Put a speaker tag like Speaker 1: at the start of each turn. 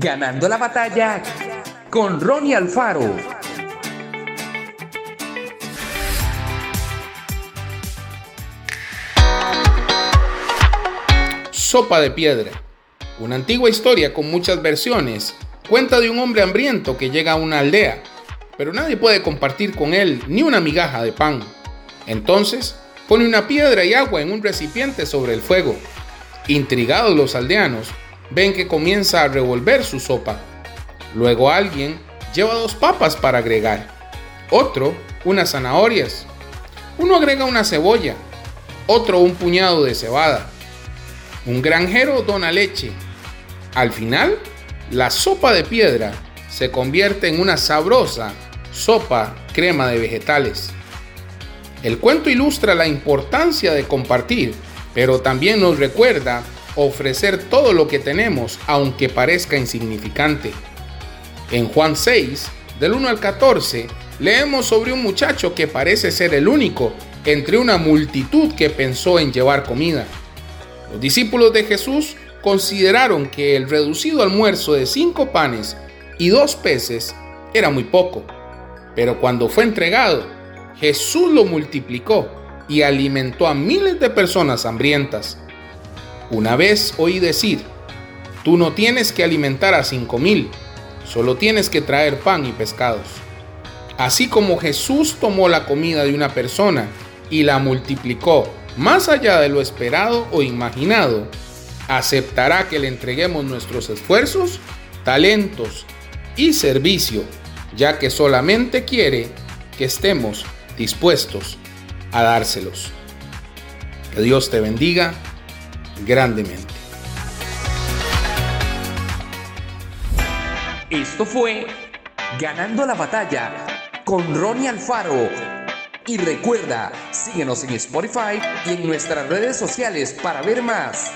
Speaker 1: Ganando la batalla con Ronnie Alfaro.
Speaker 2: Sopa de piedra. Una antigua historia con muchas versiones cuenta de un hombre hambriento que llega a una aldea, pero nadie puede compartir con él ni una migaja de pan. Entonces, pone una piedra y agua en un recipiente sobre el fuego. Intrigados los aldeanos, ven que comienza a revolver su sopa. Luego alguien lleva dos papas para agregar, otro unas zanahorias, uno agrega una cebolla, otro un puñado de cebada. Un granjero dona leche. Al final, la sopa de piedra se convierte en una sabrosa sopa crema de vegetales. El cuento ilustra la importancia de compartir, pero también nos recuerda ofrecer todo lo que tenemos aunque parezca insignificante. En Juan 6, del 1 al 14, leemos sobre un muchacho que parece ser el único entre una multitud que pensó en llevar comida. Los discípulos de Jesús consideraron que el reducido almuerzo de cinco panes y dos peces era muy poco, pero cuando fue entregado, Jesús lo multiplicó y alimentó a miles de personas hambrientas. Una vez oí decir, tú no tienes que alimentar a cinco mil, solo tienes que traer pan y pescados. Así como Jesús tomó la comida de una persona y la multiplicó más allá de lo esperado o imaginado, aceptará que le entreguemos nuestros esfuerzos, talentos y servicio, ya que solamente quiere que estemos dispuestos a dárselos. Que Dios te bendiga grandemente.
Speaker 1: Esto fue Ganando la batalla con Ronnie Alfaro. Y recuerda, síguenos en Spotify y en nuestras redes sociales para ver más.